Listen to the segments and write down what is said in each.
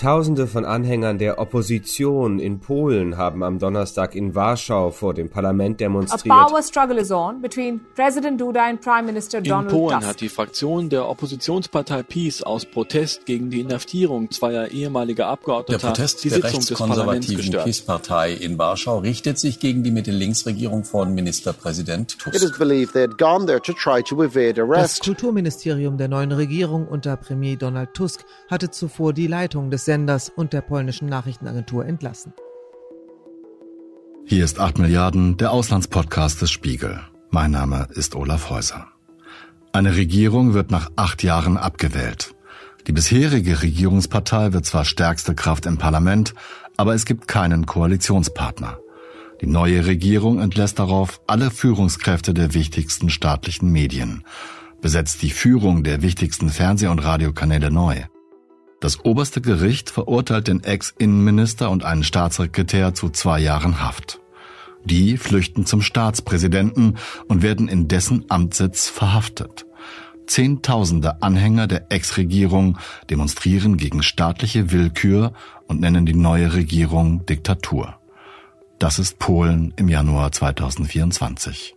Tausende von Anhängern der Opposition in Polen haben am Donnerstag in Warschau vor dem Parlament demonstriert. In Polen Tusk. hat die Fraktion der Oppositionspartei PiS aus Protest gegen die Inhaftierung zweier ehemaliger Abgeordneter der Protest die der Sitzung des Parlaments rechtskonservativen gestört. PiS-Partei in Warschau richtet sich gegen die Mitte-Links-Regierung von Ministerpräsident Tusk. Das. Kulturministerium der neuen Regierung unter Premier Donald Tusk hatte zuvor die Leitung des Senders und der polnischen Nachrichtenagentur entlassen. Hier ist 8 Milliarden, der Auslandspodcast des Spiegel. Mein Name ist Olaf Häuser. Eine Regierung wird nach acht Jahren abgewählt. Die bisherige Regierungspartei wird zwar stärkste Kraft im Parlament, aber es gibt keinen Koalitionspartner. Die neue Regierung entlässt darauf alle Führungskräfte der wichtigsten staatlichen Medien, besetzt die Führung der wichtigsten Fernseh- und Radiokanäle neu. Das oberste Gericht verurteilt den Ex-Innenminister und einen Staatssekretär zu zwei Jahren Haft. Die flüchten zum Staatspräsidenten und werden in dessen Amtssitz verhaftet. Zehntausende Anhänger der Ex-Regierung demonstrieren gegen staatliche Willkür und nennen die neue Regierung Diktatur. Das ist Polen im Januar 2024.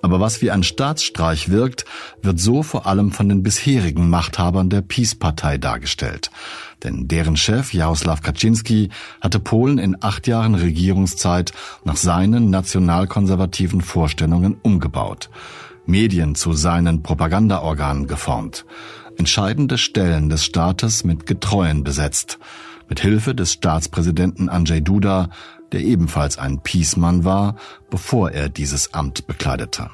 Aber was wie ein Staatsstreich wirkt, wird so vor allem von den bisherigen Machthabern der Peace-Partei dargestellt. Denn deren Chef Jaroslaw Kaczynski hatte Polen in acht Jahren Regierungszeit nach seinen nationalkonservativen Vorstellungen umgebaut, Medien zu seinen Propagandaorganen geformt, entscheidende Stellen des Staates mit Getreuen besetzt, mit Hilfe des Staatspräsidenten Andrzej Duda, der ebenfalls ein Peace-Mann war, bevor er dieses Amt bekleidete.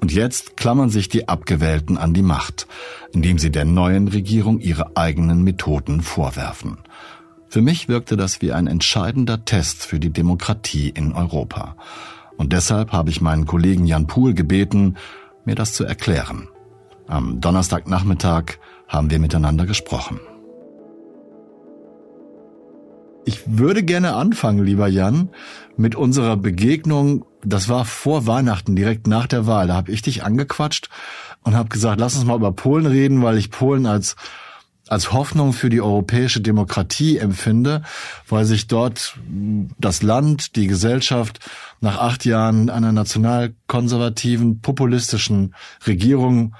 Und jetzt klammern sich die Abgewählten an die Macht, indem sie der neuen Regierung ihre eigenen Methoden vorwerfen. Für mich wirkte das wie ein entscheidender Test für die Demokratie in Europa. Und deshalb habe ich meinen Kollegen Jan Puhl gebeten, mir das zu erklären. Am Donnerstagnachmittag haben wir miteinander gesprochen. Ich würde gerne anfangen, lieber Jan, mit unserer Begegnung. Das war vor Weihnachten, direkt nach der Wahl. Da habe ich dich angequatscht und habe gesagt, lass uns mal über Polen reden, weil ich Polen als als Hoffnung für die europäische Demokratie empfinde, weil sich dort das Land, die Gesellschaft nach acht Jahren einer nationalkonservativen, populistischen Regierung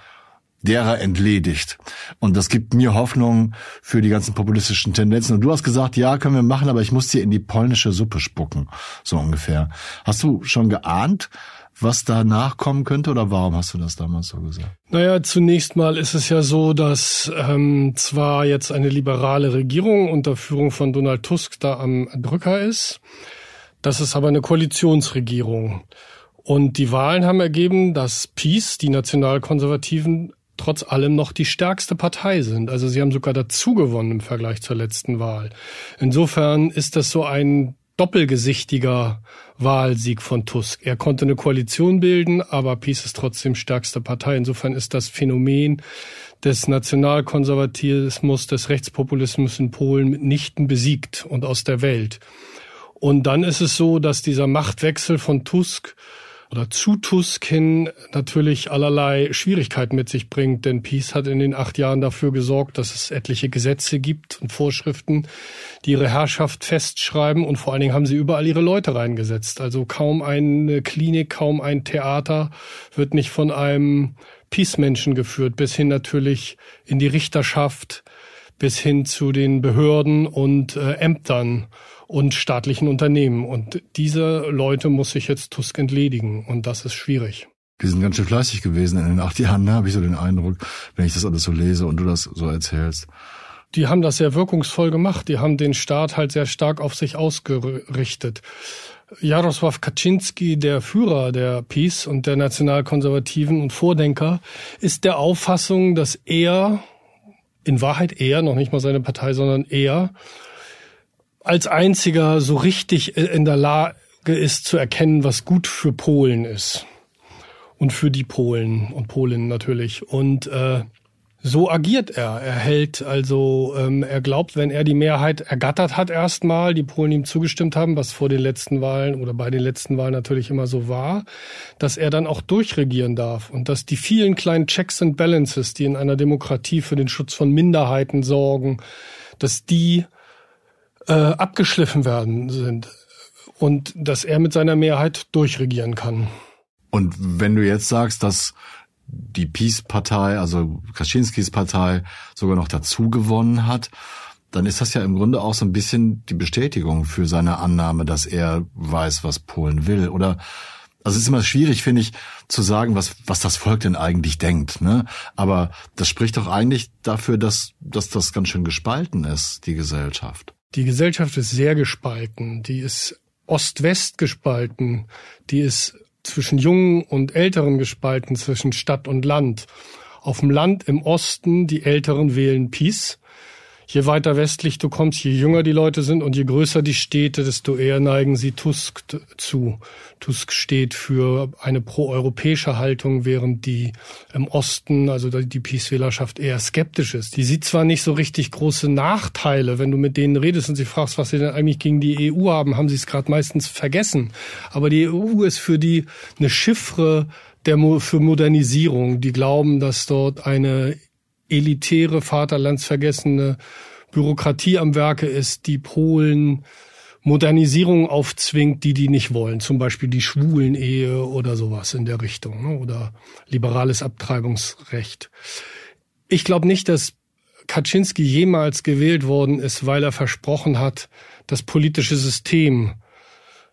derer entledigt. Und das gibt mir Hoffnung für die ganzen populistischen Tendenzen. Und du hast gesagt, ja, können wir machen, aber ich muss dir in die polnische Suppe spucken, so ungefähr. Hast du schon geahnt, was danach kommen könnte oder warum hast du das damals so gesagt? Naja, zunächst mal ist es ja so, dass ähm, zwar jetzt eine liberale Regierung unter Führung von Donald Tusk da am Drücker ist, das ist aber eine Koalitionsregierung. Und die Wahlen haben ergeben, dass PiS, die Nationalkonservativen, trotz allem noch die stärkste Partei sind. Also sie haben sogar dazu gewonnen im Vergleich zur letzten Wahl. Insofern ist das so ein doppelgesichtiger Wahlsieg von Tusk. Er konnte eine Koalition bilden, aber PiS ist trotzdem stärkste Partei. Insofern ist das Phänomen des Nationalkonservatismus, des Rechtspopulismus in Polen mitnichten besiegt und aus der Welt. Und dann ist es so, dass dieser Machtwechsel von Tusk oder zu Tusk hin natürlich allerlei Schwierigkeiten mit sich bringt, denn Peace hat in den acht Jahren dafür gesorgt, dass es etliche Gesetze gibt und Vorschriften, die ihre Herrschaft festschreiben und vor allen Dingen haben sie überall ihre Leute reingesetzt. Also kaum eine Klinik, kaum ein Theater wird nicht von einem Peace-Menschen geführt, bis hin natürlich in die Richterschaft, bis hin zu den Behörden und äh, Ämtern und staatlichen Unternehmen. Und diese Leute muss sich jetzt Tusk entledigen. Und das ist schwierig. Die sind ganz schön fleißig gewesen in den acht Jahren, ne? habe ich so den Eindruck, wenn ich das alles so lese und du das so erzählst. Die haben das sehr wirkungsvoll gemacht. Die haben den Staat halt sehr stark auf sich ausgerichtet. Jarosław Kaczynski, der Führer der PiS und der Nationalkonservativen und Vordenker, ist der Auffassung, dass er, in Wahrheit er, noch nicht mal seine Partei, sondern er, als einziger so richtig in der Lage ist zu erkennen, was gut für Polen ist. Und für die Polen und Polinnen natürlich. Und äh, so agiert er. Er hält also, ähm, er glaubt, wenn er die Mehrheit ergattert hat erstmal, die Polen ihm zugestimmt haben, was vor den letzten Wahlen oder bei den letzten Wahlen natürlich immer so war, dass er dann auch durchregieren darf und dass die vielen kleinen Checks and Balances, die in einer Demokratie für den Schutz von Minderheiten sorgen, dass die äh, abgeschliffen werden sind und dass er mit seiner Mehrheit durchregieren kann. Und wenn du jetzt sagst, dass die Peace-Partei, also Kaczynskis Partei, sogar noch dazu gewonnen hat, dann ist das ja im Grunde auch so ein bisschen die Bestätigung für seine Annahme, dass er weiß, was Polen will. Oder also es ist immer schwierig, finde ich, zu sagen, was, was das Volk denn eigentlich denkt. Ne? Aber das spricht doch eigentlich dafür, dass, dass das ganz schön gespalten ist, die Gesellschaft. Die Gesellschaft ist sehr gespalten. Die ist Ost-West gespalten. Die ist zwischen Jungen und Älteren gespalten, zwischen Stadt und Land. Auf dem Land im Osten, die Älteren wählen Peace je weiter westlich du kommst, je jünger die Leute sind und je größer die Städte, desto eher neigen sie Tusk zu. Tusk steht für eine proeuropäische Haltung, während die im Osten, also die Peace-Wählerschaft eher skeptisch ist. Die sieht zwar nicht so richtig große Nachteile, wenn du mit denen redest und sie fragst, was sie denn eigentlich gegen die EU haben, haben sie es gerade meistens vergessen. Aber die EU ist für die eine Chiffre der, für Modernisierung. Die glauben, dass dort eine elitäre, vaterlandsvergessene Bürokratie am Werke ist, die Polen Modernisierung aufzwingt, die die nicht wollen. Zum Beispiel die Schwulen-Ehe oder sowas in der Richtung ne? oder liberales Abtreibungsrecht. Ich glaube nicht, dass Kaczynski jemals gewählt worden ist, weil er versprochen hat, das politische System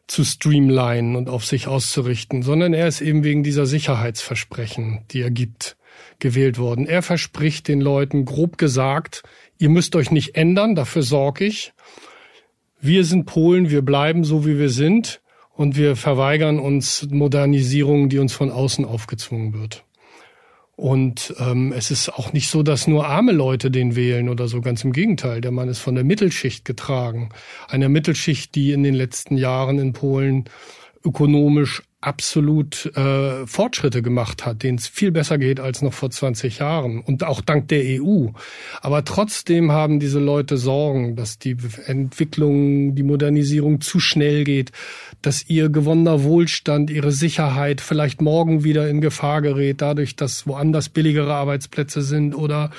zu streamlinen und auf sich auszurichten, sondern er ist eben wegen dieser Sicherheitsversprechen, die er gibt, gewählt worden. Er verspricht den Leuten grob gesagt, ihr müsst euch nicht ändern, dafür sorge ich. Wir sind Polen, wir bleiben so, wie wir sind und wir verweigern uns Modernisierung, die uns von außen aufgezwungen wird. Und ähm, es ist auch nicht so, dass nur arme Leute den wählen oder so. Ganz im Gegenteil. Der Mann ist von der Mittelschicht getragen. Einer Mittelschicht, die in den letzten Jahren in Polen ökonomisch absolut äh, Fortschritte gemacht hat, denen es viel besser geht als noch vor 20 Jahren und auch dank der EU. Aber trotzdem haben diese Leute Sorgen, dass die Entwicklung, die Modernisierung zu schnell geht, dass ihr gewonnener Wohlstand, ihre Sicherheit vielleicht morgen wieder in Gefahr gerät, dadurch, dass woanders billigere Arbeitsplätze sind oder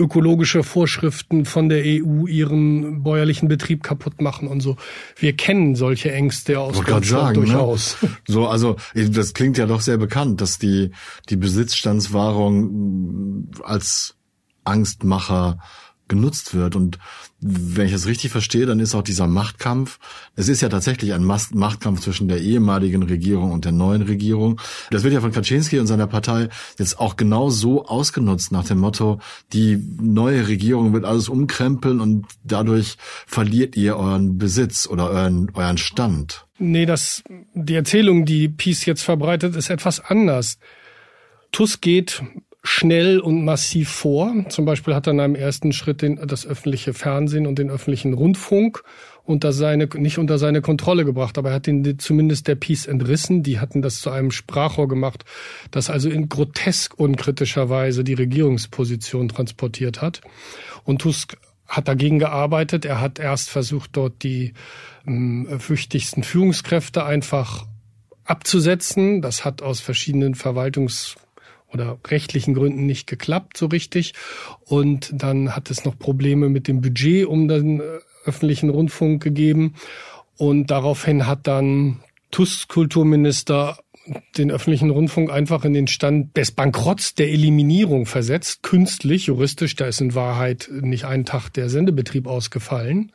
ökologische Vorschriften von der EU ihren bäuerlichen Betrieb kaputt machen und so. Wir kennen solche Ängste aus Deutschland ne? durchaus. Ne? So, also das klingt ja doch sehr bekannt, dass die die Besitzstandswahrung als Angstmacher genutzt wird. Und wenn ich es richtig verstehe, dann ist auch dieser Machtkampf, es ist ja tatsächlich ein Machtkampf zwischen der ehemaligen Regierung und der neuen Regierung. Das wird ja von Kaczynski und seiner Partei jetzt auch genau so ausgenutzt nach dem Motto, die neue Regierung wird alles umkrempeln und dadurch verliert ihr euren Besitz oder euren, euren Stand. Nee, das, die Erzählung, die Peace jetzt verbreitet, ist etwas anders. Tusk geht schnell und massiv vor. Zum Beispiel hat er in einem ersten Schritt den, das öffentliche Fernsehen und den öffentlichen Rundfunk unter seine, nicht unter seine Kontrolle gebracht, aber er hat ihn zumindest der Peace entrissen. Die hatten das zu einem Sprachrohr gemacht, das also in grotesk unkritischer Weise die Regierungsposition transportiert hat. Und Tusk hat dagegen gearbeitet. Er hat erst versucht, dort die ähm, wichtigsten Führungskräfte einfach abzusetzen. Das hat aus verschiedenen Verwaltungs oder rechtlichen Gründen nicht geklappt so richtig. Und dann hat es noch Probleme mit dem Budget um den äh, öffentlichen Rundfunk gegeben. Und daraufhin hat dann TUS Kulturminister den öffentlichen Rundfunk einfach in den Stand des Bankrotts, der Eliminierung versetzt, künstlich, juristisch, da ist in Wahrheit nicht ein Tag der Sendebetrieb ausgefallen.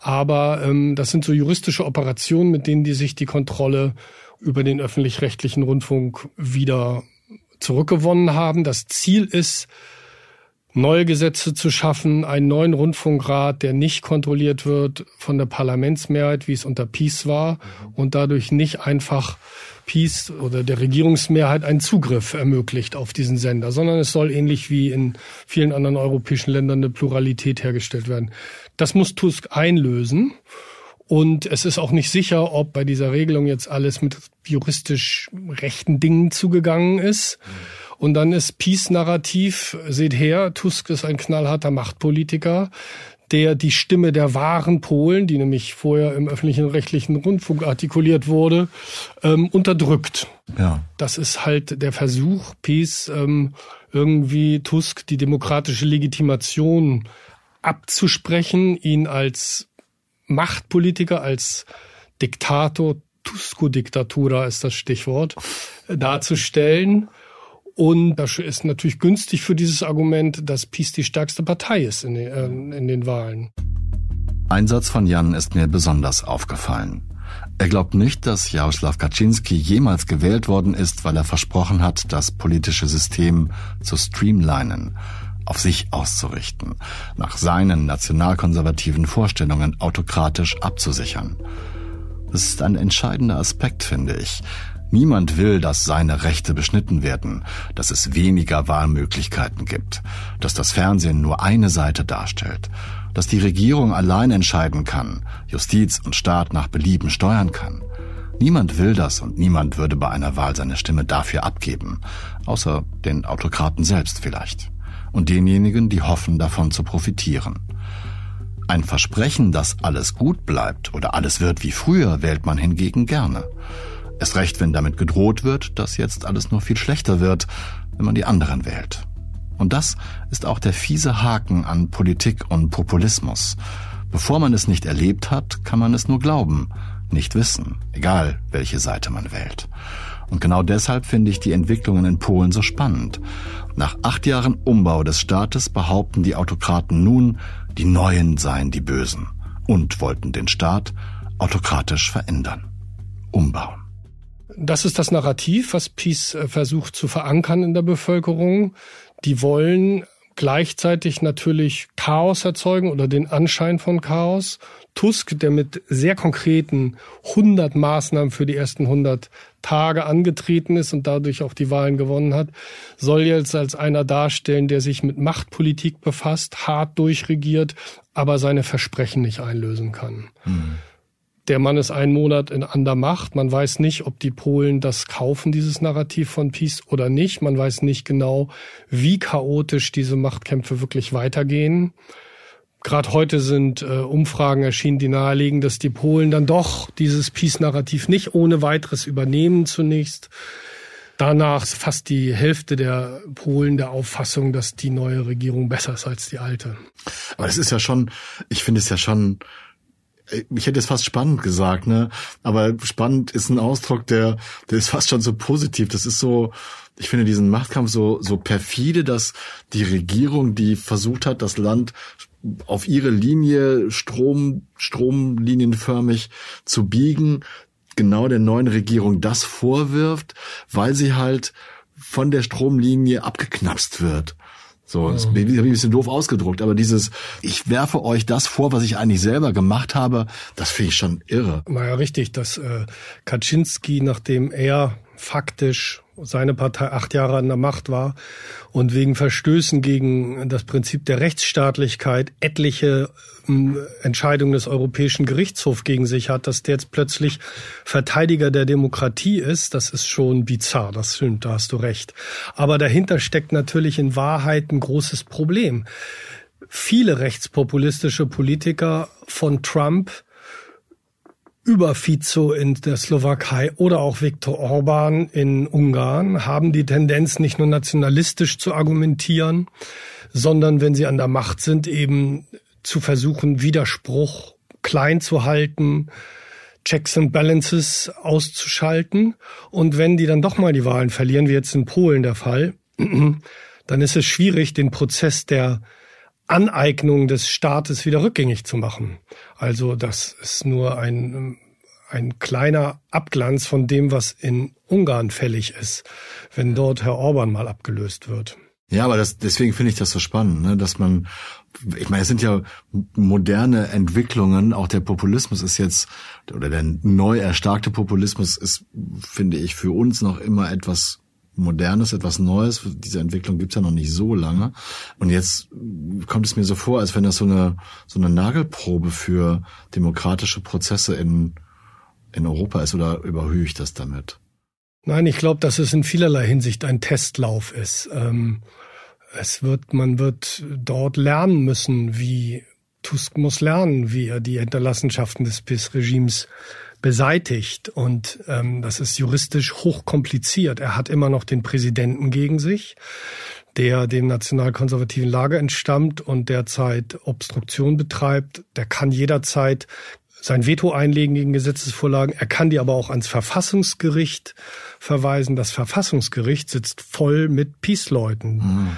Aber ähm, das sind so juristische Operationen, mit denen die sich die Kontrolle über den öffentlich-rechtlichen Rundfunk wieder zurückgewonnen haben. Das Ziel ist, neue Gesetze zu schaffen, einen neuen Rundfunkrat, der nicht kontrolliert wird von der Parlamentsmehrheit, wie es unter Peace war, und dadurch nicht einfach Peace oder der Regierungsmehrheit einen Zugriff ermöglicht auf diesen Sender, sondern es soll ähnlich wie in vielen anderen europäischen Ländern eine Pluralität hergestellt werden. Das muss Tusk einlösen. Und es ist auch nicht sicher, ob bei dieser Regelung jetzt alles mit juristisch rechten Dingen zugegangen ist. Und dann ist Peace-Narrativ, seht her, Tusk ist ein knallharter Machtpolitiker, der die Stimme der wahren Polen, die nämlich vorher im öffentlichen rechtlichen Rundfunk artikuliert wurde, ähm, unterdrückt. Ja. Das ist halt der Versuch, Peace ähm, irgendwie Tusk die demokratische Legitimation abzusprechen, ihn als Machtpolitiker, als Diktator, Tusko-Diktatura ist das Stichwort, darzustellen. Und das ist natürlich günstig für dieses Argument, dass PiS die stärkste Partei ist in den, äh, in den Wahlen. Ein Satz von Jan ist mir besonders aufgefallen. Er glaubt nicht, dass Jaroslaw Kaczynski jemals gewählt worden ist, weil er versprochen hat, das politische System zu streamlinen, auf sich auszurichten, nach seinen nationalkonservativen Vorstellungen autokratisch abzusichern. Das ist ein entscheidender Aspekt, finde ich. Niemand will, dass seine Rechte beschnitten werden, dass es weniger Wahlmöglichkeiten gibt, dass das Fernsehen nur eine Seite darstellt, dass die Regierung allein entscheiden kann, Justiz und Staat nach Belieben steuern kann. Niemand will das und niemand würde bei einer Wahl seine Stimme dafür abgeben, außer den Autokraten selbst vielleicht und denjenigen, die hoffen, davon zu profitieren. Ein Versprechen, dass alles gut bleibt oder alles wird wie früher, wählt man hingegen gerne. Erst recht, wenn damit gedroht wird, dass jetzt alles nur viel schlechter wird, wenn man die anderen wählt. Und das ist auch der fiese Haken an Politik und Populismus. Bevor man es nicht erlebt hat, kann man es nur glauben, nicht wissen, egal welche Seite man wählt. Und genau deshalb finde ich die Entwicklungen in Polen so spannend. Nach acht Jahren Umbau des Staates behaupten die Autokraten nun, die Neuen seien die Bösen und wollten den Staat autokratisch verändern, umbauen. Das ist das Narrativ, was Peace äh, versucht zu verankern in der Bevölkerung. Die wollen gleichzeitig natürlich Chaos erzeugen oder den Anschein von Chaos. Tusk, der mit sehr konkreten 100 Maßnahmen für die ersten 100 Tage angetreten ist und dadurch auch die Wahlen gewonnen hat, soll jetzt als einer darstellen, der sich mit Machtpolitik befasst, hart durchregiert, aber seine Versprechen nicht einlösen kann. Mhm. Der Mann ist einen Monat in, an der Macht. Man weiß nicht, ob die Polen das kaufen, dieses Narrativ von Peace oder nicht. Man weiß nicht genau, wie chaotisch diese Machtkämpfe wirklich weitergehen. Gerade heute sind äh, Umfragen erschienen, die nahelegen, dass die Polen dann doch dieses Peace-Narrativ nicht ohne weiteres übernehmen zunächst. Danach ist fast die Hälfte der Polen der Auffassung, dass die neue Regierung besser ist als die alte. Aber es ist ja schon, ich finde es ja schon ich hätte es fast spannend gesagt, ne? Aber spannend ist ein Ausdruck, der, der ist fast schon so positiv. Das ist so, ich finde diesen Machtkampf so, so perfide, dass die Regierung, die versucht hat, das Land auf ihre Linie Strom, stromlinienförmig zu biegen, genau der neuen Regierung das vorwirft, weil sie halt von der Stromlinie abgeknapst wird. So, das habe ich ein bisschen doof ausgedruckt, aber dieses, ich werfe euch das vor, was ich eigentlich selber gemacht habe, das finde ich schon irre. Naja, richtig, dass äh, Kaczynski, nachdem er faktisch seine Partei acht Jahre an der Macht war und wegen Verstößen gegen das Prinzip der Rechtsstaatlichkeit etliche ähm, Entscheidungen des Europäischen Gerichtshofs gegen sich hat, dass der jetzt plötzlich Verteidiger der Demokratie ist, das ist schon bizarr, das stimmt, da hast du recht. Aber dahinter steckt natürlich in Wahrheit ein großes Problem. Viele rechtspopulistische Politiker von Trump über Fico in der Slowakei oder auch Viktor Orban in Ungarn haben die Tendenz, nicht nur nationalistisch zu argumentieren, sondern wenn sie an der Macht sind, eben zu versuchen, Widerspruch klein zu halten, Checks and Balances auszuschalten. Und wenn die dann doch mal die Wahlen verlieren, wie jetzt in Polen der Fall, dann ist es schwierig, den Prozess der Aneignung des Staates wieder rückgängig zu machen. Also das ist nur ein, ein kleiner Abglanz von dem, was in Ungarn fällig ist, wenn dort Herr Orban mal abgelöst wird. Ja, aber das, deswegen finde ich das so spannend, ne, dass man, ich meine, es sind ja moderne Entwicklungen, auch der Populismus ist jetzt, oder der neu erstarkte Populismus ist, finde ich, für uns noch immer etwas Modernes, etwas Neues. Diese Entwicklung gibt's ja noch nicht so lange. Und jetzt kommt es mir so vor, als wenn das so eine, so eine Nagelprobe für demokratische Prozesse in, in Europa ist, oder überhöhe ich das damit? Nein, ich glaube, dass es in vielerlei Hinsicht ein Testlauf ist. Ähm, es wird, man wird dort lernen müssen, wie Tusk muss lernen, wie er die Hinterlassenschaften des PIS-Regimes beseitigt. Und ähm, das ist juristisch hochkompliziert. Er hat immer noch den Präsidenten gegen sich der dem nationalkonservativen Lager entstammt und derzeit Obstruktion betreibt, der kann jederzeit sein Veto einlegen gegen Gesetzesvorlagen. Er kann die aber auch ans Verfassungsgericht verweisen. Das Verfassungsgericht sitzt voll mit Peace-Leuten. Mhm.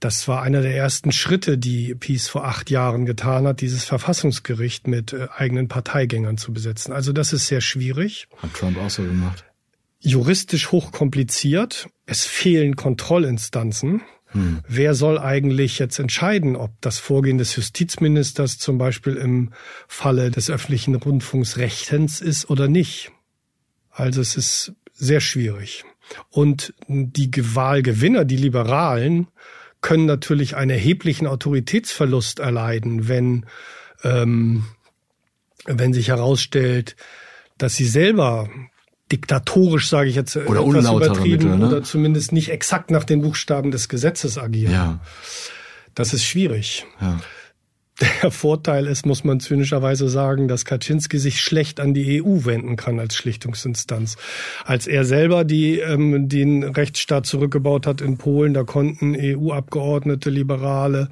Das war einer der ersten Schritte, die Peace vor acht Jahren getan hat, dieses Verfassungsgericht mit äh, eigenen Parteigängern zu besetzen. Also das ist sehr schwierig. Hat Trump auch so gemacht. Juristisch hochkompliziert. Es fehlen Kontrollinstanzen. Hm. Wer soll eigentlich jetzt entscheiden, ob das Vorgehen des Justizministers zum Beispiel im Falle des öffentlichen Rundfunks rechtens ist oder nicht? Also es ist sehr schwierig. Und die Wahlgewinner, die Liberalen, können natürlich einen erheblichen Autoritätsverlust erleiden, wenn, ähm, wenn sich herausstellt, dass sie selber diktatorisch, sage ich jetzt, oder etwas übertrieben Mittel, ne? oder zumindest nicht exakt nach den Buchstaben des Gesetzes agieren. Ja. Das ist schwierig. Ja. Der Vorteil ist, muss man zynischerweise sagen, dass Kaczynski sich schlecht an die EU wenden kann als Schlichtungsinstanz. Als er selber die, ähm, den Rechtsstaat zurückgebaut hat in Polen, da konnten EU-Abgeordnete, Liberale,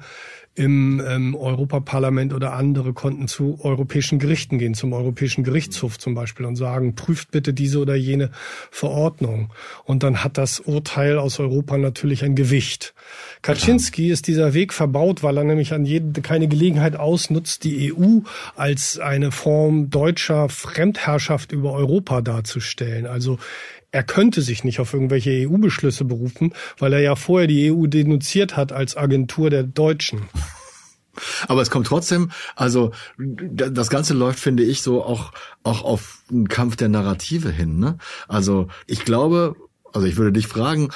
im ähm, Europaparlament oder andere konnten zu europäischen Gerichten gehen, zum Europäischen Gerichtshof zum Beispiel und sagen, prüft bitte diese oder jene Verordnung. Und dann hat das Urteil aus Europa natürlich ein Gewicht. Kaczynski ist dieser Weg verbaut, weil er nämlich an jede, keine Gelegenheit ausnutzt, die EU als eine Form deutscher Fremdherrschaft über Europa darzustellen. Also er könnte sich nicht auf irgendwelche EU-Beschlüsse berufen, weil er ja vorher die EU denunziert hat als Agentur der Deutschen. Aber es kommt trotzdem, also das Ganze läuft, finde ich, so auch, auch auf einen Kampf der Narrative hin. Ne? Also ich glaube, also ich würde dich fragen,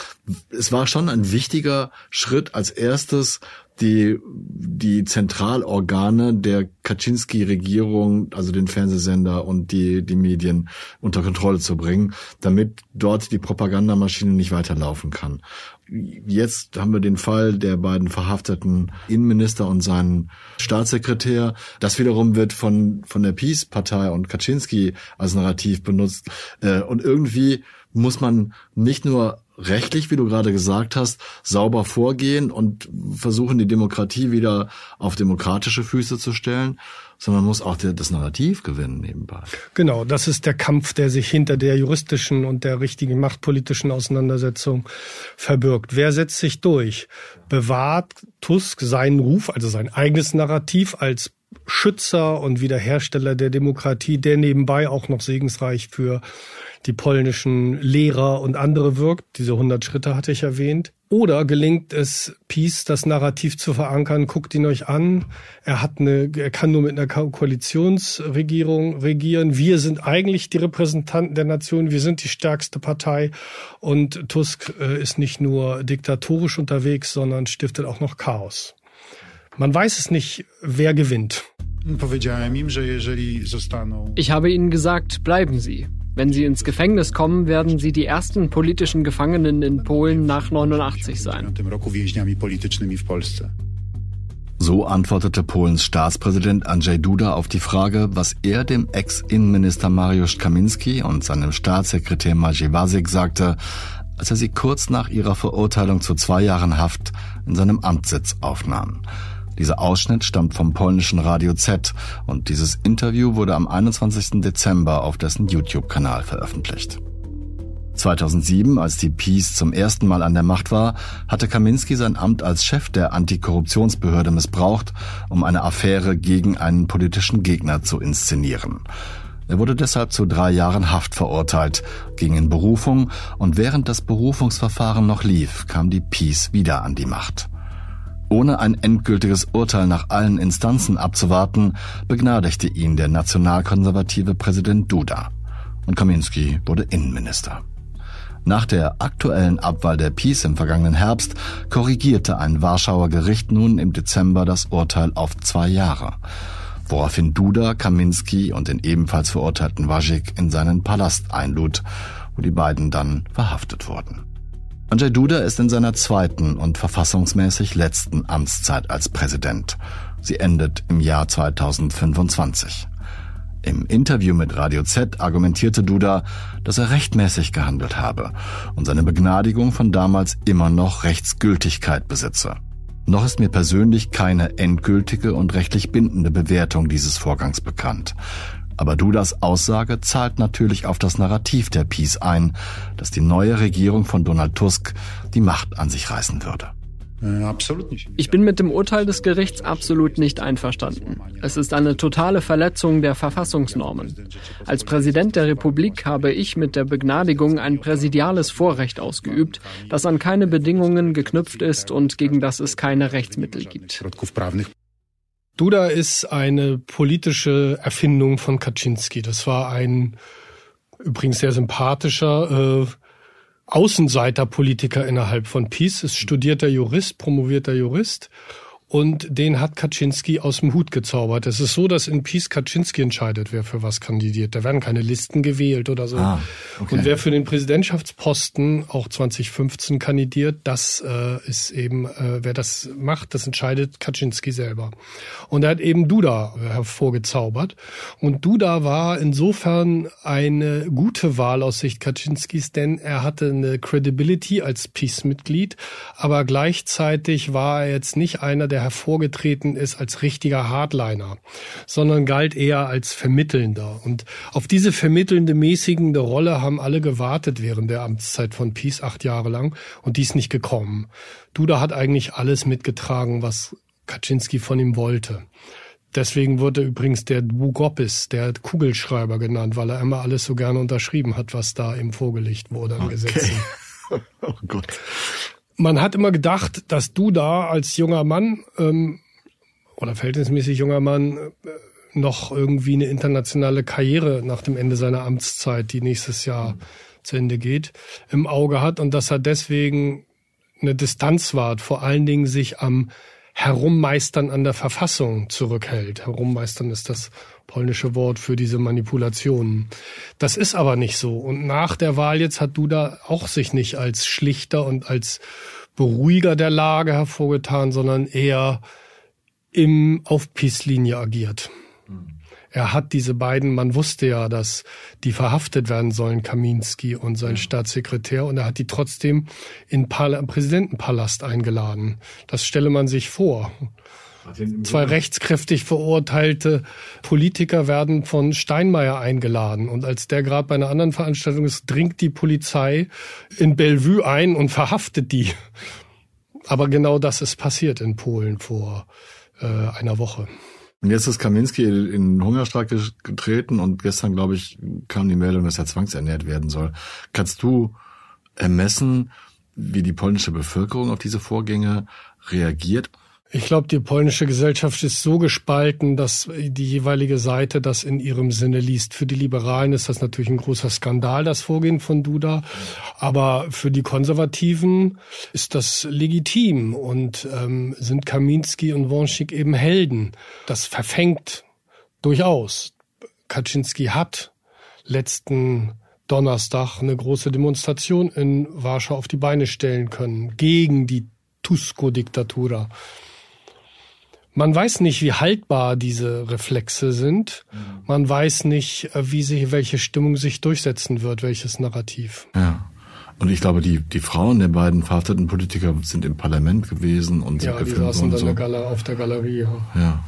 es war schon ein wichtiger Schritt als erstes die, die Zentralorgane der Kaczynski-Regierung, also den Fernsehsender und die, die Medien unter Kontrolle zu bringen, damit dort die Propagandamaschine nicht weiterlaufen kann. Jetzt haben wir den Fall der beiden verhafteten Innenminister und seinen Staatssekretär. Das wiederum wird von, von der Peace-Partei und Kaczynski als Narrativ benutzt. Äh, und irgendwie muss man nicht nur rechtlich, wie du gerade gesagt hast, sauber vorgehen und versuchen, die Demokratie wieder auf demokratische Füße zu stellen, sondern muss auch das Narrativ gewinnen nebenbei. Genau, das ist der Kampf, der sich hinter der juristischen und der richtigen machtpolitischen Auseinandersetzung verbirgt. Wer setzt sich durch? Bewahrt Tusk seinen Ruf, also sein eigenes Narrativ als Schützer und Wiederhersteller der Demokratie, der nebenbei auch noch segensreich für die polnischen Lehrer und andere wirkt. Diese 100 Schritte hatte ich erwähnt. Oder gelingt es Peace, das Narrativ zu verankern? Guckt ihn euch an. Er hat eine, er kann nur mit einer Koalitionsregierung regieren. Wir sind eigentlich die Repräsentanten der Nation. Wir sind die stärkste Partei. Und Tusk äh, ist nicht nur diktatorisch unterwegs, sondern stiftet auch noch Chaos. Man weiß es nicht, wer gewinnt. Ich habe ihnen gesagt, bleiben Sie. Wenn sie ins Gefängnis kommen, werden sie die ersten politischen Gefangenen in Polen nach 89 sein. So antwortete Polens Staatspräsident Andrzej Duda auf die Frage, was er dem Ex-Innenminister Mariusz Kaminski und seinem Staatssekretär Maciej Wasik sagte, als er sie kurz nach ihrer Verurteilung zu zwei Jahren Haft in seinem Amtssitz aufnahm. Dieser Ausschnitt stammt vom polnischen Radio Z und dieses Interview wurde am 21. Dezember auf dessen YouTube-Kanal veröffentlicht. 2007, als die Peace zum ersten Mal an der Macht war, hatte Kaminski sein Amt als Chef der Antikorruptionsbehörde missbraucht, um eine Affäre gegen einen politischen Gegner zu inszenieren. Er wurde deshalb zu drei Jahren Haft verurteilt, ging in Berufung und während das Berufungsverfahren noch lief, kam die Peace wieder an die Macht. Ohne ein endgültiges Urteil nach allen Instanzen abzuwarten, begnadigte ihn der nationalkonservative Präsident Duda. Und Kaminski wurde Innenminister. Nach der aktuellen Abwahl der Peace im vergangenen Herbst korrigierte ein Warschauer Gericht nun im Dezember das Urteil auf zwei Jahre, woraufhin Duda Kaminski und den ebenfalls verurteilten Wajik in seinen Palast einlud, wo die beiden dann verhaftet wurden. Andrzej Duda ist in seiner zweiten und verfassungsmäßig letzten Amtszeit als Präsident. Sie endet im Jahr 2025. Im Interview mit Radio Z argumentierte Duda, dass er rechtmäßig gehandelt habe und seine Begnadigung von damals immer noch Rechtsgültigkeit besitze. Noch ist mir persönlich keine endgültige und rechtlich bindende Bewertung dieses Vorgangs bekannt. Aber Dudas Aussage zahlt natürlich auf das Narrativ der Peace ein, dass die neue Regierung von Donald Tusk die Macht an sich reißen würde. Ich bin mit dem Urteil des Gerichts absolut nicht einverstanden. Es ist eine totale Verletzung der Verfassungsnormen. Als Präsident der Republik habe ich mit der Begnadigung ein präsidiales Vorrecht ausgeübt, das an keine Bedingungen geknüpft ist und gegen das es keine Rechtsmittel gibt. Duda ist eine politische Erfindung von Kaczynski. Das war ein übrigens sehr sympathischer äh, Außenseiterpolitiker innerhalb von PiS, ist studierter Jurist, promovierter Jurist und den hat Kaczynski aus dem Hut gezaubert. Es ist so, dass in Peace Kaczynski entscheidet, wer für was kandidiert. Da werden keine Listen gewählt oder so. Ah, okay. Und wer für den Präsidentschaftsposten auch 2015 kandidiert, das äh, ist eben, äh, wer das macht, das entscheidet Kaczynski selber. Und er hat eben Duda hervorgezaubert. Und Duda war insofern eine gute Wahl aus Sicht Kaczynskis, denn er hatte eine Credibility als Peace-Mitglied, aber gleichzeitig war er jetzt nicht einer, der der hervorgetreten ist als richtiger Hardliner, sondern galt eher als Vermittelnder. Und auf diese vermittelnde, mäßigende Rolle haben alle gewartet während der Amtszeit von Peace acht Jahre lang und die ist nicht gekommen. Duda hat eigentlich alles mitgetragen, was Kaczynski von ihm wollte. Deswegen wurde übrigens der Bugopis, der Kugelschreiber genannt, weil er immer alles so gerne unterschrieben hat, was da ihm vorgelegt wurde an okay. Gesetzen. oh Gott man hat immer gedacht, dass du da als junger Mann ähm, oder verhältnismäßig junger Mann äh, noch irgendwie eine internationale Karriere nach dem Ende seiner Amtszeit, die nächstes Jahr mhm. zu Ende geht, im Auge hat und dass er deswegen eine Distanz wahrt, vor allen Dingen sich am Herummeistern an der Verfassung zurückhält. Herummeistern ist das polnische Wort für diese Manipulationen. Das ist aber nicht so. Und nach der Wahl jetzt hat Duda auch sich nicht als Schlichter und als Beruhiger der Lage hervorgetan, sondern eher im auf agiert. Er hat diese beiden, man wusste ja, dass die verhaftet werden sollen, Kaminski und sein Staatssekretär, und er hat die trotzdem in Parla Präsidentenpalast eingeladen. Das stelle man sich vor. Zwei rechtskräftig verurteilte Politiker werden von Steinmeier eingeladen. Und als der gerade bei einer anderen Veranstaltung ist, dringt die Polizei in Bellevue ein und verhaftet die. Aber genau das ist passiert in Polen vor äh, einer Woche. Und jetzt ist Kaminski in Hungerstreik getreten und gestern, glaube ich, kam die Meldung, dass er zwangsernährt werden soll. Kannst du ermessen, wie die polnische Bevölkerung auf diese Vorgänge reagiert? Ich glaube, die polnische Gesellschaft ist so gespalten, dass die jeweilige Seite das in ihrem Sinne liest. Für die Liberalen ist das natürlich ein großer Skandal, das Vorgehen von Duda. Aber für die Konservativen ist das legitim und ähm, sind Kaminski und Wonschik eben Helden. Das verfängt durchaus. Kaczynski hat letzten Donnerstag eine große Demonstration in Warschau auf die Beine stellen können gegen die Tusko-Diktatura. Man weiß nicht, wie haltbar diese Reflexe sind. Mhm. Man weiß nicht, äh, wie sich, welche Stimmung sich durchsetzen wird, welches Narrativ. Ja. Und ich glaube, die, die Frauen der beiden verhafteten Politiker sind im Parlament gewesen und sind ja, die saßen dann so. auf der Galerie. Ja. ja.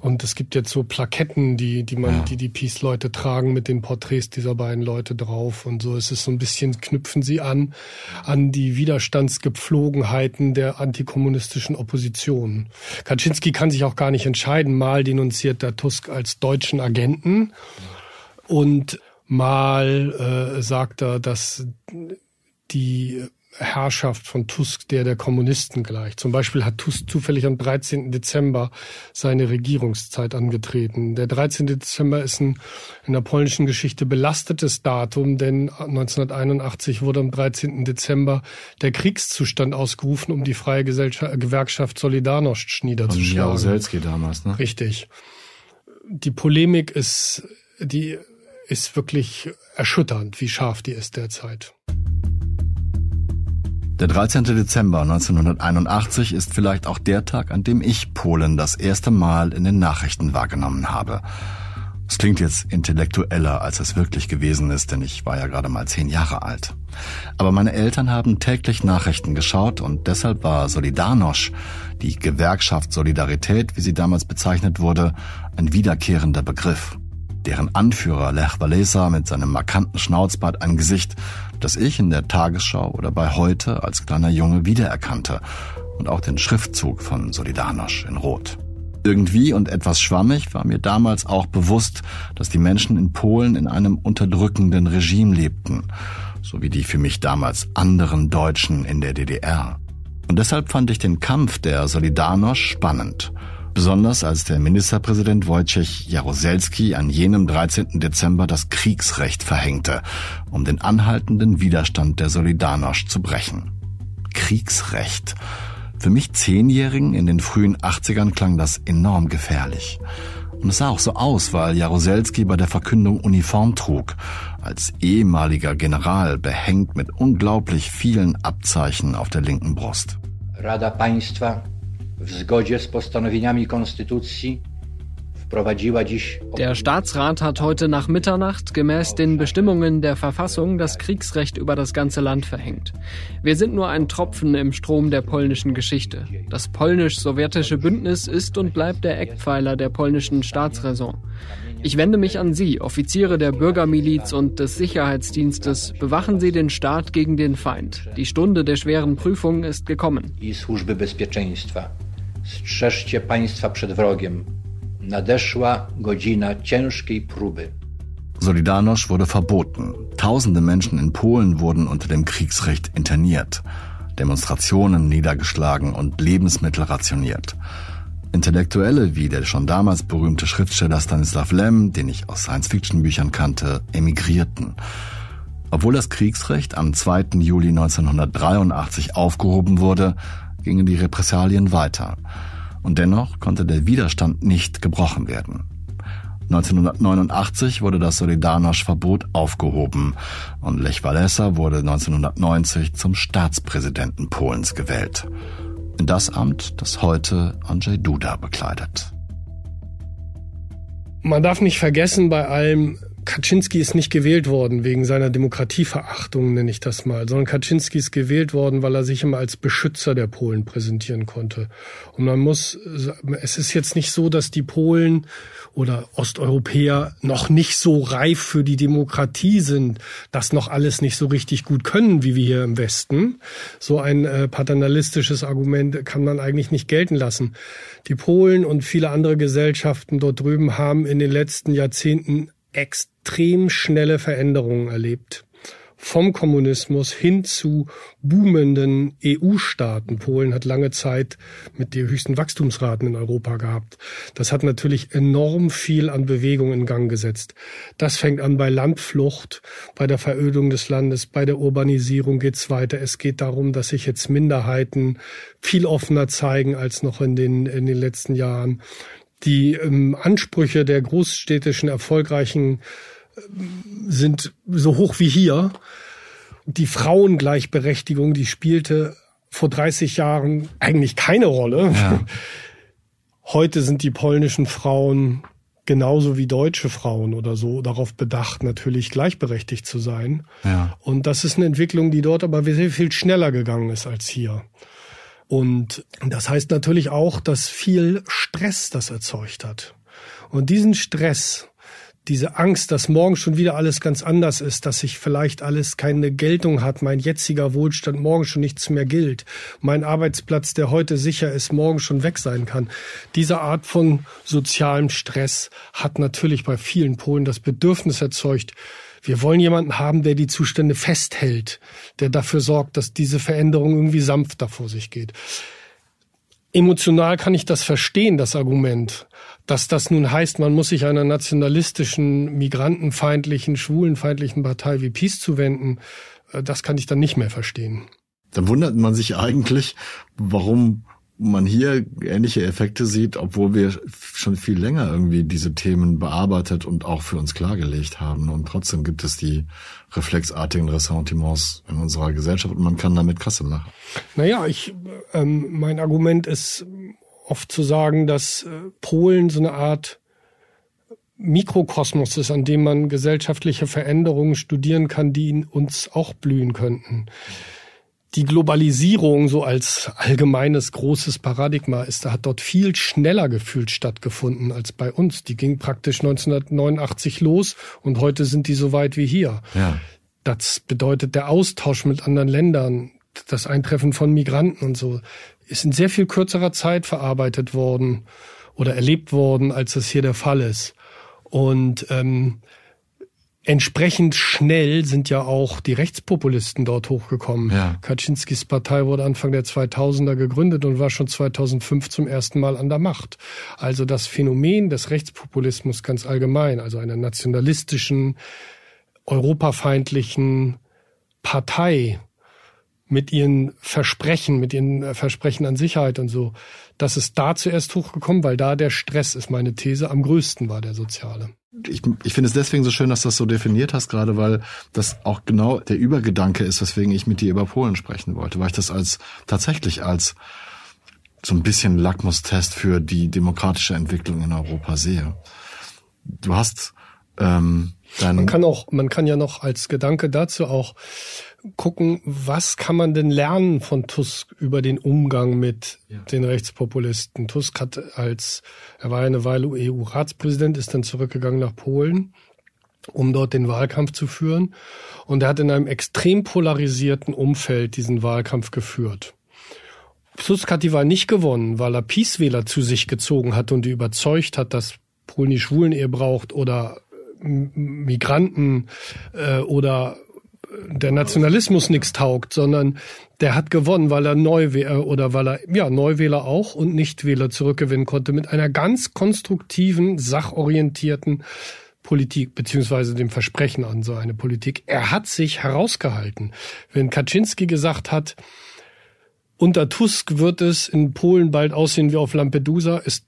Und es gibt jetzt so Plaketten, die, die man, ja. die die Peace-Leute tragen mit den Porträts dieser beiden Leute drauf und so. Es ist so ein bisschen, knüpfen sie an, an die Widerstandsgepflogenheiten der antikommunistischen Opposition. Kaczynski kann sich auch gar nicht entscheiden. Mal denunziert der Tusk als deutschen Agenten und mal äh, sagt er, dass die Herrschaft von Tusk der der Kommunisten gleich. Zum Beispiel hat Tusk zufällig am 13. Dezember seine Regierungszeit angetreten. Der 13. Dezember ist ein in der polnischen Geschichte belastetes Datum, denn 1981 wurde am 13. Dezember der Kriegszustand ausgerufen, um die freie Gesellschaft, Gewerkschaft Solidarność niederzuschlagen. Jaruzelski damals, ne? Richtig. Die Polemik ist, die ist wirklich erschütternd, wie scharf die ist derzeit. Der 13. Dezember 1981 ist vielleicht auch der Tag, an dem ich Polen das erste Mal in den Nachrichten wahrgenommen habe. Es klingt jetzt intellektueller, als es wirklich gewesen ist, denn ich war ja gerade mal zehn Jahre alt. Aber meine Eltern haben täglich Nachrichten geschaut und deshalb war Solidarność, die Gewerkschaft Solidarität, wie sie damals bezeichnet wurde, ein wiederkehrender Begriff. Deren Anführer Lech Walesa mit seinem markanten Schnauzbart ein Gesicht, das ich in der Tagesschau oder bei heute als kleiner Junge wiedererkannte und auch den Schriftzug von Solidarność in Rot. Irgendwie und etwas schwammig war mir damals auch bewusst, dass die Menschen in Polen in einem unterdrückenden Regime lebten, so wie die für mich damals anderen Deutschen in der DDR. Und deshalb fand ich den Kampf der Solidarność spannend. Besonders als der Ministerpräsident Wojciech Jaruzelski an jenem 13. Dezember das Kriegsrecht verhängte, um den anhaltenden Widerstand der Solidarność zu brechen. Kriegsrecht. Für mich Zehnjährigen in den frühen 80ern klang das enorm gefährlich. Und es sah auch so aus, weil Jaruzelski bei der Verkündung Uniform trug, als ehemaliger General behängt mit unglaublich vielen Abzeichen auf der linken Brust. Rada Państwa w zgodzie z postanowieniami Konstytucji der Staatsrat hat heute nach Mitternacht gemäß den Bestimmungen der Verfassung das Kriegsrecht über das ganze Land verhängt. Wir sind nur ein Tropfen im Strom der polnischen Geschichte. Das polnisch-sowjetische Bündnis ist und bleibt der Eckpfeiler der polnischen Staatsräson. Ich wende mich an Sie, Offiziere der Bürgermiliz und des Sicherheitsdienstes. Bewachen Sie den Staat gegen den Feind. Die Stunde der schweren Prüfung ist gekommen. Strzeżcie państwa przed wrogiem. Nadeszła godzina ciężkiej próby. Solidarność wurde verboten. Tausende Menschen in Polen wurden unter dem Kriegsrecht interniert, Demonstrationen niedergeschlagen und Lebensmittel rationiert. Intellektuelle wie der schon damals berühmte Schriftsteller Stanislav Lem, den ich aus Science-Fiction-Büchern kannte, emigrierten. Obwohl das Kriegsrecht am 2. Juli 1983 aufgehoben wurde, gingen die Repressalien weiter und dennoch konnte der Widerstand nicht gebrochen werden. 1989 wurde das Solidarność-Verbot aufgehoben und Lech Walesa wurde 1990 zum Staatspräsidenten Polens gewählt. In das Amt, das heute Andrzej Duda bekleidet. Man darf nicht vergessen bei allem, Kaczynski ist nicht gewählt worden wegen seiner Demokratieverachtung, nenne ich das mal, sondern Kaczynski ist gewählt worden, weil er sich immer als Beschützer der Polen präsentieren konnte. Und man muss, es ist jetzt nicht so, dass die Polen oder Osteuropäer noch nicht so reif für die Demokratie sind, das noch alles nicht so richtig gut können, wie wir hier im Westen. So ein äh, paternalistisches Argument kann man eigentlich nicht gelten lassen. Die Polen und viele andere Gesellschaften dort drüben haben in den letzten Jahrzehnten extrem schnelle Veränderungen erlebt. Vom Kommunismus hin zu boomenden EU-Staaten. Polen hat lange Zeit mit den höchsten Wachstumsraten in Europa gehabt. Das hat natürlich enorm viel an Bewegung in Gang gesetzt. Das fängt an bei Landflucht, bei der Verödung des Landes, bei der Urbanisierung geht's weiter. Es geht darum, dass sich jetzt Minderheiten viel offener zeigen als noch in den, in den letzten Jahren die ähm, Ansprüche der großstädtischen Erfolgreichen sind so hoch wie hier. Die Frauengleichberechtigung, die spielte vor 30 Jahren eigentlich keine Rolle. Ja. Heute sind die polnischen Frauen genauso wie deutsche Frauen oder so darauf bedacht, natürlich gleichberechtigt zu sein. Ja. Und das ist eine Entwicklung, die dort aber sehr viel schneller gegangen ist als hier. Und das heißt natürlich auch, dass viel Stress das erzeugt hat. Und diesen Stress, diese Angst, dass morgen schon wieder alles ganz anders ist, dass sich vielleicht alles keine Geltung hat, mein jetziger Wohlstand morgen schon nichts mehr gilt, mein Arbeitsplatz, der heute sicher ist, morgen schon weg sein kann. Diese Art von sozialem Stress hat natürlich bei vielen Polen das Bedürfnis erzeugt, wir wollen jemanden haben, der die Zustände festhält, der dafür sorgt, dass diese Veränderung irgendwie sanfter vor sich geht. Emotional kann ich das verstehen, das Argument. Dass das nun heißt, man muss sich einer nationalistischen, migrantenfeindlichen, schwulenfeindlichen Partei wie Peace zuwenden, äh, das kann ich dann nicht mehr verstehen. Dann wundert man sich eigentlich, warum man hier ähnliche Effekte sieht, obwohl wir schon viel länger irgendwie diese Themen bearbeitet und auch für uns klargelegt haben. Und trotzdem gibt es die reflexartigen Ressentiments in unserer Gesellschaft und man kann damit Kasse machen. Naja, ich, ähm, mein Argument ist oft zu sagen, dass äh, Polen so eine Art Mikrokosmos ist, an dem man gesellschaftliche Veränderungen studieren kann, die uns auch blühen könnten. Die Globalisierung so als allgemeines großes Paradigma ist, da hat dort viel schneller gefühlt stattgefunden als bei uns. Die ging praktisch 1989 los und heute sind die so weit wie hier. Ja. Das bedeutet der Austausch mit anderen Ländern, das Eintreffen von Migranten und so ist in sehr viel kürzerer Zeit verarbeitet worden oder erlebt worden, als das hier der Fall ist. Und ähm, entsprechend schnell sind ja auch die Rechtspopulisten dort hochgekommen. Ja. Kaczynskis Partei wurde Anfang der 2000er gegründet und war schon 2005 zum ersten Mal an der Macht. Also das Phänomen des Rechtspopulismus ganz allgemein, also einer nationalistischen, europafeindlichen Partei, mit ihren Versprechen, mit ihren äh, Versprechen an Sicherheit und so, das ist da zuerst hochgekommen, weil da der Stress, ist meine These, am größten war, der soziale. Ich, ich finde es deswegen so schön, dass du das so definiert hast, gerade weil das auch genau der Übergedanke ist, weswegen ich mit dir über Polen sprechen wollte, weil ich das als tatsächlich als so ein bisschen Lackmustest für die demokratische Entwicklung in Europa sehe. Du hast ähm, dann man kann auch, man kann ja noch als Gedanke dazu auch gucken, was kann man denn lernen von Tusk über den Umgang mit ja. den Rechtspopulisten. Tusk hat als, er war eine Weile EU-Ratspräsident, ist dann zurückgegangen nach Polen, um dort den Wahlkampf zu führen. Und er hat in einem extrem polarisierten Umfeld diesen Wahlkampf geführt. Tusk hat die Wahl nicht gewonnen, weil er Peace-Wähler zu sich gezogen hat und die überzeugt hat, dass Polen die Schwulen-Ehe braucht oder Migranten äh, oder der Nationalismus nichts taugt, sondern der hat gewonnen, weil er Neuwähler oder weil er ja Neuwähler auch und Nichtwähler zurückgewinnen konnte mit einer ganz konstruktiven, sachorientierten Politik beziehungsweise dem Versprechen an so eine Politik. Er hat sich herausgehalten. Wenn Kaczynski gesagt hat, unter Tusk wird es in Polen bald aussehen wie auf Lampedusa, ist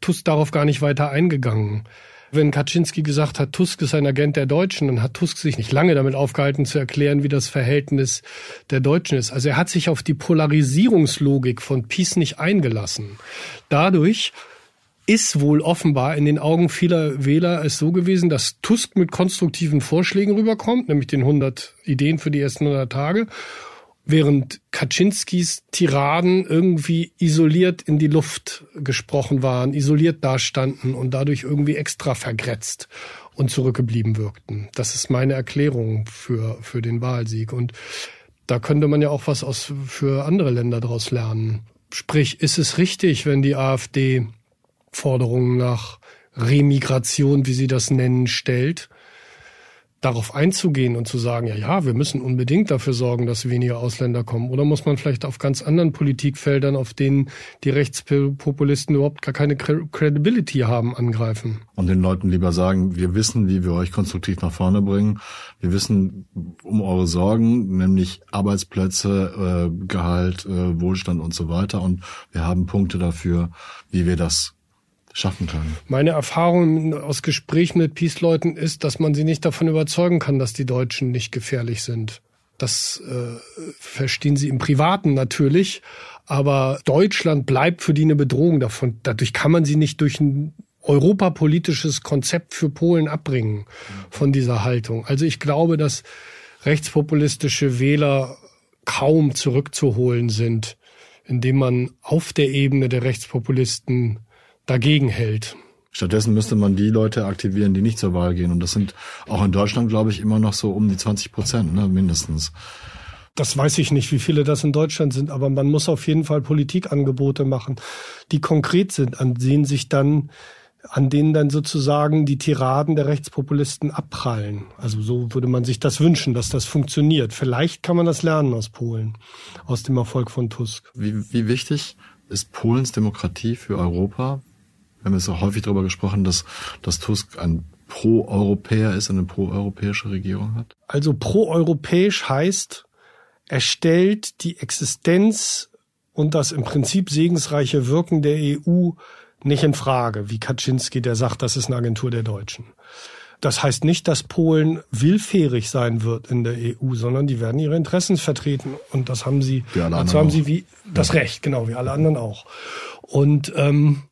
Tusk darauf gar nicht weiter eingegangen. Wenn Kaczynski gesagt hat, Tusk ist ein Agent der Deutschen, dann hat Tusk sich nicht lange damit aufgehalten zu erklären, wie das Verhältnis der Deutschen ist. Also er hat sich auf die Polarisierungslogik von Peace nicht eingelassen. Dadurch ist wohl offenbar in den Augen vieler Wähler es so gewesen, dass Tusk mit konstruktiven Vorschlägen rüberkommt, nämlich den 100 Ideen für die ersten 100 Tage während Kaczynskis Tiraden irgendwie isoliert in die Luft gesprochen waren, isoliert dastanden und dadurch irgendwie extra vergrätzt und zurückgeblieben wirkten. Das ist meine Erklärung für, für den Wahlsieg. Und da könnte man ja auch was aus, für andere Länder daraus lernen. Sprich, ist es richtig, wenn die AfD Forderungen nach Remigration, wie sie das nennen, stellt? Darauf einzugehen und zu sagen, ja, ja, wir müssen unbedingt dafür sorgen, dass weniger Ausländer kommen? Oder muss man vielleicht auf ganz anderen Politikfeldern, auf denen die Rechtspopulisten überhaupt gar keine Credibility haben, angreifen? Und den Leuten lieber sagen, wir wissen, wie wir euch konstruktiv nach vorne bringen. Wir wissen um eure Sorgen, nämlich Arbeitsplätze, äh, Gehalt, äh, Wohlstand und so weiter. Und wir haben Punkte dafür, wie wir das schaffen können. Meine Erfahrung aus Gesprächen mit Peace-Leuten ist, dass man sie nicht davon überzeugen kann, dass die Deutschen nicht gefährlich sind. Das äh, verstehen sie im Privaten natürlich, aber Deutschland bleibt für die eine Bedrohung davon. Dadurch kann man sie nicht durch ein europapolitisches Konzept für Polen abbringen von dieser Haltung. Also ich glaube, dass rechtspopulistische Wähler kaum zurückzuholen sind, indem man auf der Ebene der Rechtspopulisten dagegen hält. Stattdessen müsste man die Leute aktivieren, die nicht zur Wahl gehen. Und das sind auch in Deutschland, glaube ich, immer noch so um die 20 Prozent, ne, mindestens. Das weiß ich nicht, wie viele das in Deutschland sind, aber man muss auf jeden Fall Politikangebote machen, die konkret sind, an denen sich dann, an denen dann sozusagen die Tiraden der Rechtspopulisten abprallen. Also so würde man sich das wünschen, dass das funktioniert. Vielleicht kann man das lernen aus Polen, aus dem Erfolg von Tusk. Wie, wie wichtig ist Polens Demokratie für Europa? Wir haben jetzt auch häufig darüber gesprochen, dass, dass Tusk ein Pro-Europäer ist, eine pro-europäische Regierung hat. Also pro-europäisch heißt, er stellt die Existenz und das im Prinzip segensreiche Wirken der EU nicht in Frage, wie Kaczynski, der sagt, das ist eine Agentur der Deutschen. Das heißt nicht, dass Polen willfährig sein wird in der EU, sondern die werden ihre Interessen vertreten. Und das haben sie, dazu haben sie wie das ja. Recht, genau, wie alle anderen auch. Und ähm,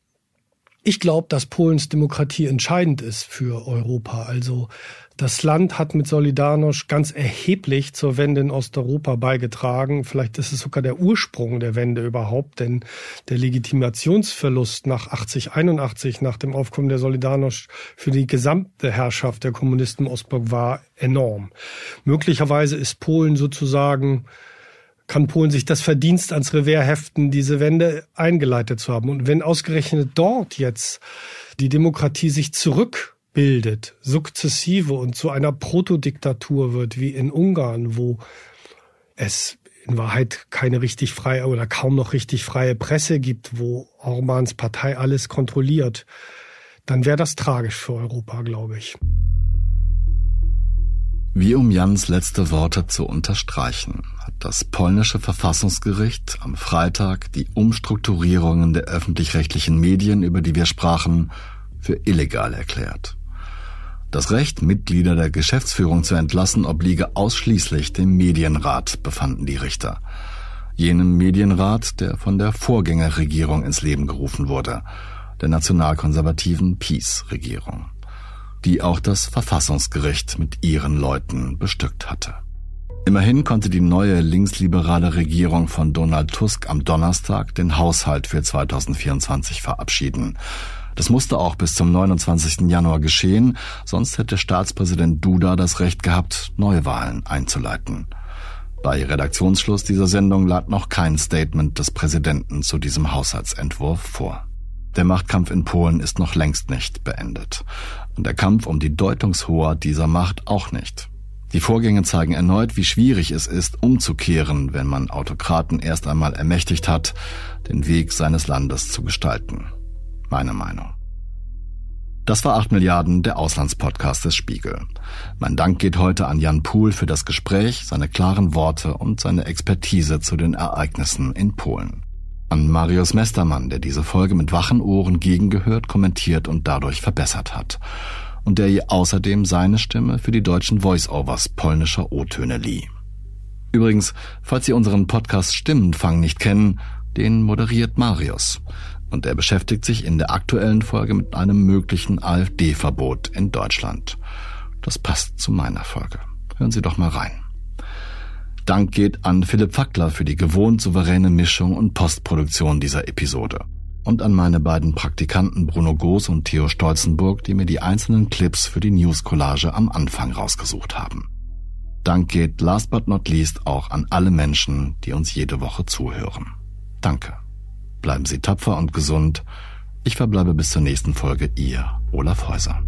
Ich glaube, dass Polens Demokratie entscheidend ist für Europa. Also das Land hat mit Solidarność ganz erheblich zur Wende in Osteuropa beigetragen. Vielleicht ist es sogar der Ursprung der Wende überhaupt, denn der Legitimationsverlust nach 80, 81, nach dem Aufkommen der Solidarność für die gesamte Herrschaft der Kommunisten im Ostblock war enorm. Möglicherweise ist Polen sozusagen kann Polen sich das Verdienst ans Revers heften, diese Wende eingeleitet zu haben. Und wenn ausgerechnet dort jetzt die Demokratie sich zurückbildet, sukzessive und zu einer Protodiktatur wird, wie in Ungarn, wo es in Wahrheit keine richtig freie oder kaum noch richtig freie Presse gibt, wo Orbans Partei alles kontrolliert, dann wäre das tragisch für Europa, glaube ich. Wie um Jans letzte Worte zu unterstreichen, hat das polnische Verfassungsgericht am Freitag die Umstrukturierungen der öffentlich-rechtlichen Medien, über die wir sprachen, für illegal erklärt. Das Recht, Mitglieder der Geschäftsführung zu entlassen, obliege ausschließlich dem Medienrat, befanden die Richter. Jenem Medienrat, der von der Vorgängerregierung ins Leben gerufen wurde, der nationalkonservativen Peace-Regierung die auch das Verfassungsgericht mit ihren Leuten bestückt hatte. Immerhin konnte die neue linksliberale Regierung von Donald Tusk am Donnerstag den Haushalt für 2024 verabschieden. Das musste auch bis zum 29. Januar geschehen, sonst hätte Staatspräsident Duda das Recht gehabt, Neuwahlen einzuleiten. Bei Redaktionsschluss dieser Sendung lag noch kein Statement des Präsidenten zu diesem Haushaltsentwurf vor. Der Machtkampf in Polen ist noch längst nicht beendet. Und der Kampf um die Deutungshoheit dieser Macht auch nicht. Die Vorgänge zeigen erneut, wie schwierig es ist, umzukehren, wenn man Autokraten erst einmal ermächtigt hat, den Weg seines Landes zu gestalten. Meine Meinung. Das war 8 Milliarden, der Auslandspodcast des Spiegel. Mein Dank geht heute an Jan Pohl für das Gespräch, seine klaren Worte und seine Expertise zu den Ereignissen in Polen. An Marius Mestermann, der diese Folge mit wachen Ohren gegengehört, kommentiert und dadurch verbessert hat. Und der ihr außerdem seine Stimme für die deutschen Voice-Overs polnischer O-Töne lieh. Übrigens, falls Sie unseren Podcast Stimmenfang nicht kennen, den moderiert Marius. Und er beschäftigt sich in der aktuellen Folge mit einem möglichen AfD-Verbot in Deutschland. Das passt zu meiner Folge. Hören Sie doch mal rein. Dank geht an Philipp Fackler für die gewohnt souveräne Mischung und Postproduktion dieser Episode. Und an meine beiden Praktikanten Bruno Goos und Theo Stolzenburg, die mir die einzelnen Clips für die News-Collage am Anfang rausgesucht haben. Dank geht last but not least auch an alle Menschen, die uns jede Woche zuhören. Danke. Bleiben Sie tapfer und gesund. Ich verbleibe bis zur nächsten Folge, Ihr Olaf Häuser.